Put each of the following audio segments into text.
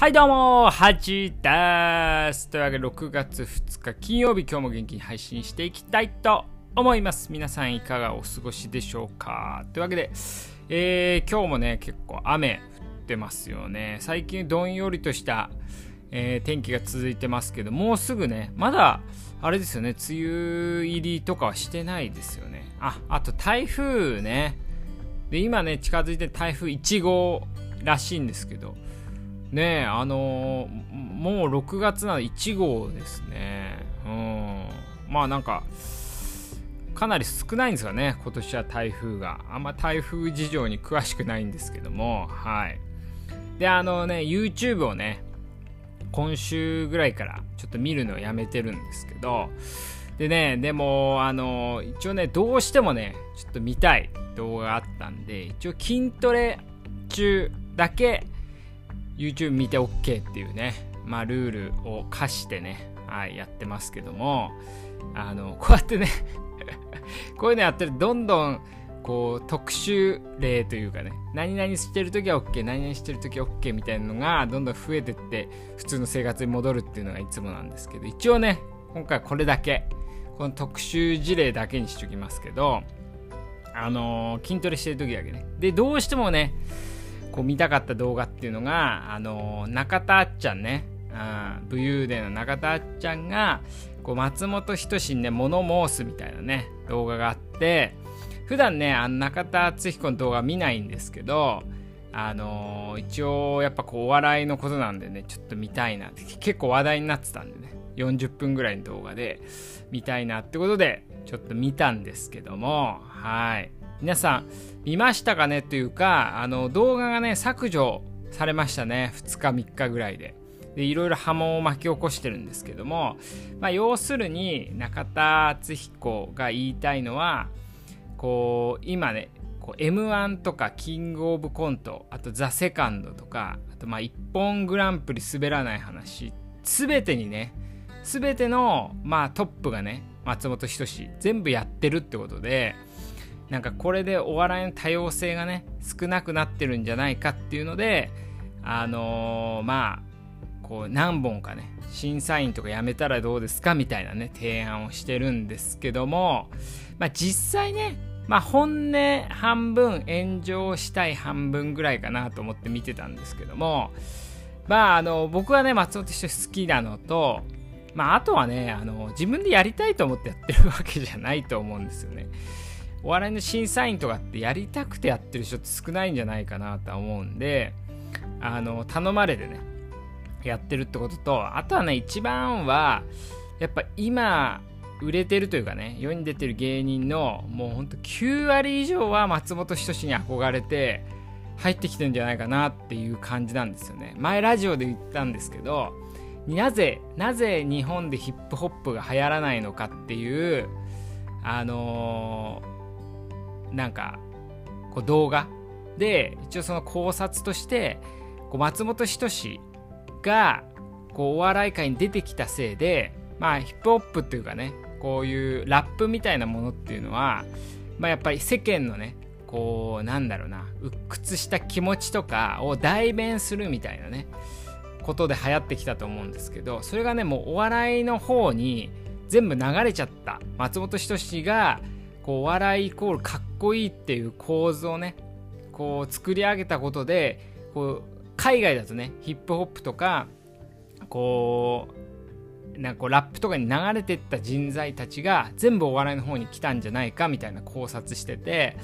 はいどうも、はじです。というわけで6月2日金曜日、今日も元気に配信していきたいと思います。皆さんいかがお過ごしでしょうか？というわけで、えー、今日もね、結構雨降ってますよね。最近どんよりとした、えー、天気が続いてますけど、もうすぐね、まだ、あれですよね、梅雨入りとかはしてないですよね。あ、あと台風ね。で、今ね、近づいて台風1号らしいんですけど、ねえ、あのー、もう6月なの1号ですね。うん。まあなんか、かなり少ないんですかね、今年は台風が。あんま台風事情に詳しくないんですけども、はい。で、あのね、YouTube をね、今週ぐらいからちょっと見るのをやめてるんですけど、でね、でも、あの、一応ね、どうしてもね、ちょっと見たい動画があったんで、一応筋トレ中だけ YouTube 見て OK っていうね、まあ、ルールを課してね、はい、やってますけども、あの、こうやってね こういうのやってるどんどん、こう、特殊例というかね、何々してるときは OK、何々してるときは OK みたいなのが、どんどん増えてって、普通の生活に戻るっていうのがいつもなんですけど、一応ね、今回これだけ、この特殊事例だけにしときますけど、あのー、筋トレしてる時だけね。で、どうしてもね、こう見たかった動画っていうのが、あの中田あっちゃんね、うん、武勇伝の中田あっちゃんが、こう松本人志にね、物申すみたいなね、動画があって、普段ね、あの中田敦彦の動画見ないんですけど、あのー、一応やっぱこうお笑いのことなんでね、ちょっと見たいなって、結構話題になってたんでね、40分ぐらいの動画で見たいなってことで、ちょっと見たんですけども、はい。皆さん見ましたかねというか、あの動画がね、削除されましたね。2日3日ぐらいで。で、いろいろ波紋を巻き起こしてるんですけども、まあ、要するに中田敦彦が言いたいのは、こう、今ね、こう M1 とかキングオブコント、あとザ・セカンドとか、あとまあ一本グランプリ滑らない話、すべてにね、すべてのまあトップがね、松本人志、全部やってるってことで、なんかこれでお笑いの多様性がね少なくなってるんじゃないかっていうのであのー、まあこう何本かね審査員とか辞めたらどうですかみたいなね提案をしてるんですけどもまあ実際ねまあ本音半分炎上したい半分ぐらいかなと思って見てたんですけどもまああの僕はね松本人志好きなのとまああとはねあの自分でやりたいと思ってやってるわけじゃないと思うんですよね。お笑いの審査員とかってやりたくてやってる人って少ないんじゃないかなと思うんで、あの、頼まれてね、やってるってことと、あとはね、一番は、やっぱ今、売れてるというかね、世に出てる芸人の、もうほんと9割以上は松本人志に憧れて、入ってきてるんじゃないかなっていう感じなんですよね。前ラジオで言ったんですけど、なぜ、なぜ日本でヒップホップが流行らないのかっていう、あのなんかこう動画。で一応その考察としてこう松本人志がこうお笑い界に出てきたせいでまあヒップホップっていうかねこういうラップみたいなものっていうのは、まあ、やっぱり世間のねこうなんだろうな鬱屈した気持ちとかを代弁するみたいなねことで流行ってきたと思うんですけどそれがねもうお笑いの方に全部流れちゃった松本人志がこうお笑いイコールかっこいいっていう構図をねこう作り上げたことでこう海外だとねヒップホップとかこうなんかこうラップとかに流れてった人材たちが全部お笑いの方に来たんじゃないかみたいな考察してて、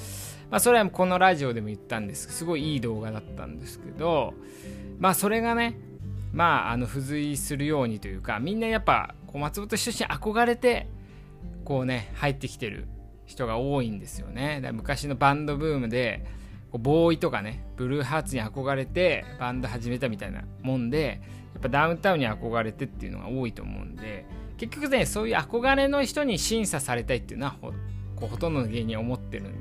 まあ、それはこのラジオでも言ったんです。すごいいい動画だったんですけどまあそれがねまああの付随するようにというかみんなやっぱこう松本人志に憧れてこうね入ってきてる人が多いんですよね。だ昔のバンドブームでボーイとかねブルーハーツに憧れてバンド始めたみたいなもんでやっぱダウンタウンに憧れてっていうのが多いと思うんで結局ねそういう憧れの人に審査されたいっていうのはほこうほとんどの芸人は思ってるん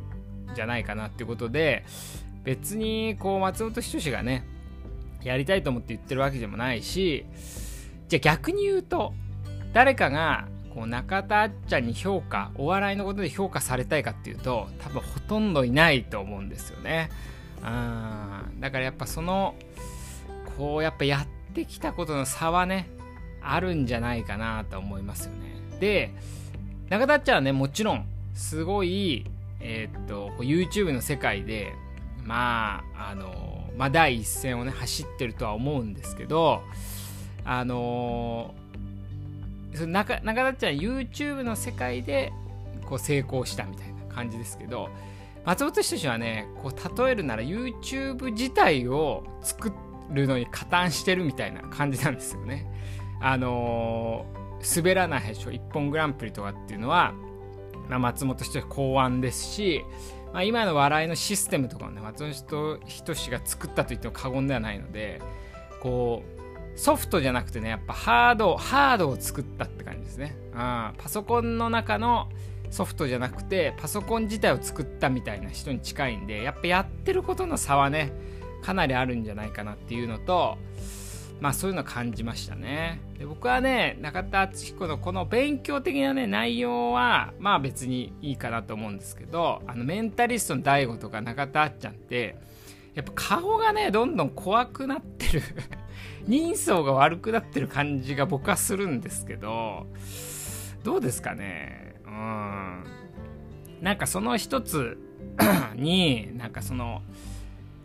じゃないかなっていうことで別にこう松本人志がねやりたいと思って言ってるわけでもないしじゃあ逆に言うと誰かがこう中田あっちゃんに評価お笑いのことで評価されたいかっていうと多分ほとんどいないと思うんですよね。うんだからやっぱそのこうやっぱやってきたことの差はねあるんじゃないかなと思いますよねで中田あっちゃんはねもちろんすごいえー、っと YouTube の世界でまああのまあ第一線をね走ってるとは思うんですけどあのその中中田っちゃん YouTube の世界でこう成功したみたいな感じですけど松本人志はねこう例えるなら YouTube 自体を作るのに加担してるみたいな感じなんですよね。あのー、滑らないでしょ一本グランプリとかっていうのは、まあ、松本人志考案ですし、まあ、今の笑いのシステムとかもね松本人志が作ったと言っても過言ではないのでこうソフトじゃなくてねやっぱハードハードを作ったって感じですね。うん、パソコンの中のソフトじゃなくてパソコン自体を作ったみたいな人に近いんでやっぱやってることの差はねかなりあるんじゃないかなっていうのとまあそういうのを感じましたねで僕はね中田敦彦のこの勉強的なね内容はまあ別にいいかなと思うんですけどあのメンタリストの DAIGO とか中田あっちゃんってやっぱ顔がねどんどん怖くなってる。人相が悪くなってる感じが僕はするんですけどどうですかね。うん。なんかその一つ になんかその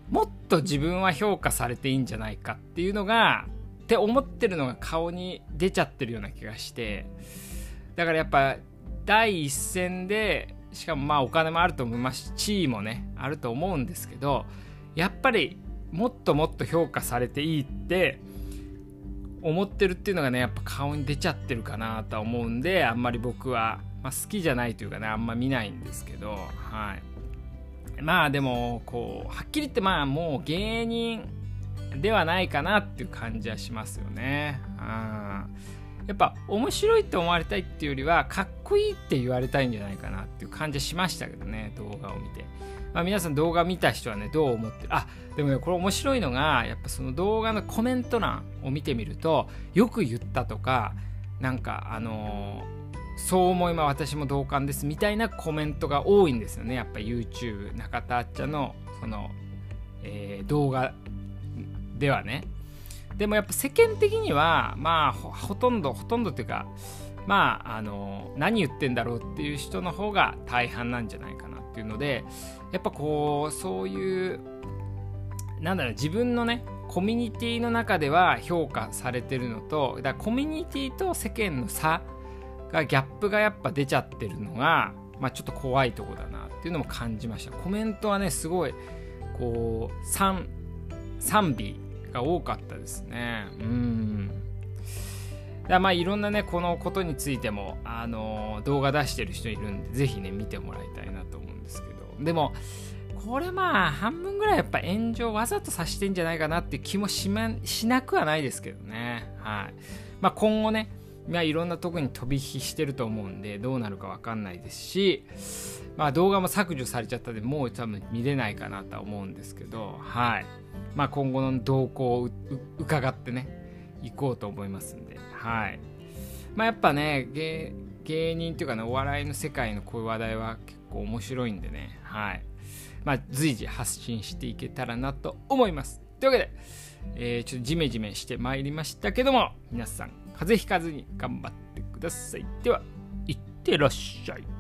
もっと自分は評価されていいんじゃないかっていうのがって思ってるのが顔に出ちゃってるような気がして。だからやっぱ第一線でしかもまあお金もあると思いますし地位もねあると思うんですけどやっぱりもっともっと評価されていいって思ってるっていうのがねやっぱ顔に出ちゃってるかなとは思うんであんまり僕はまあ、好きじゃないというかねあんま見ないんですけどはい。まあでもこうはっきり言ってまあもう芸人ではないかなっていう感じはしますよね。うんやっぱ面白いって思われたいっていうよりはかっこいいって言われたいんじゃないかなっていう感じはしましたけどね動画を見て、まあ、皆さん動画見た人はねどう思ってる？あでもねこれ面白いのがやっぱその動画のコメント欄を見てみるとよく言ったとかなんかあのーそう思いま私も同感ですみたいなコメントが多いんですよね。やっぱ YouTube 中田あっちゃんのその、えー、動画ではね。でもやっぱ世間的にはまあほとんどほとんどっていうかまああの何言ってんだろうっていう人の方が大半なんじゃないかな。っていうのでやっぱこうそういうなんだろう自分のねコミュニティの中では評価されてるのとだからコミュニティと世間の差がギャップがやっぱ出ちゃってるのが、まあ、ちょっと怖いとこだなっていうのも感じました。コメントはねすごいこう賛賛美が多かったですね。うん。だまあいろんなねこのことについてもあの動画出してる人いるんでぜひね見てもらいたいなと思うですけど。でもこれまあ半分ぐらいやっぱ炎上わざとさしてんじゃないかなって気もし,、ま、しなくはないですけどね。はい。まあ今後ねまあ、いろんなとこに飛び火してると思うんでどうなるか分かんないですし、まあ、動画も削除されちゃったでもう多分見れないかなとは思うんですけど、はい。まあ、今後の動向を伺ってね行こうと思いますんで、はい。まあ、やっぱね芸芸人っていうかねお笑いの世界のこういう話題は結構面白いんでね、はいまあ、随時発信していけたらなと思います。というわけで、えー、ちょっとジメジメしてまいりましたけども皆さん風邪ひかずに頑張ってください。では、いってらっしゃい。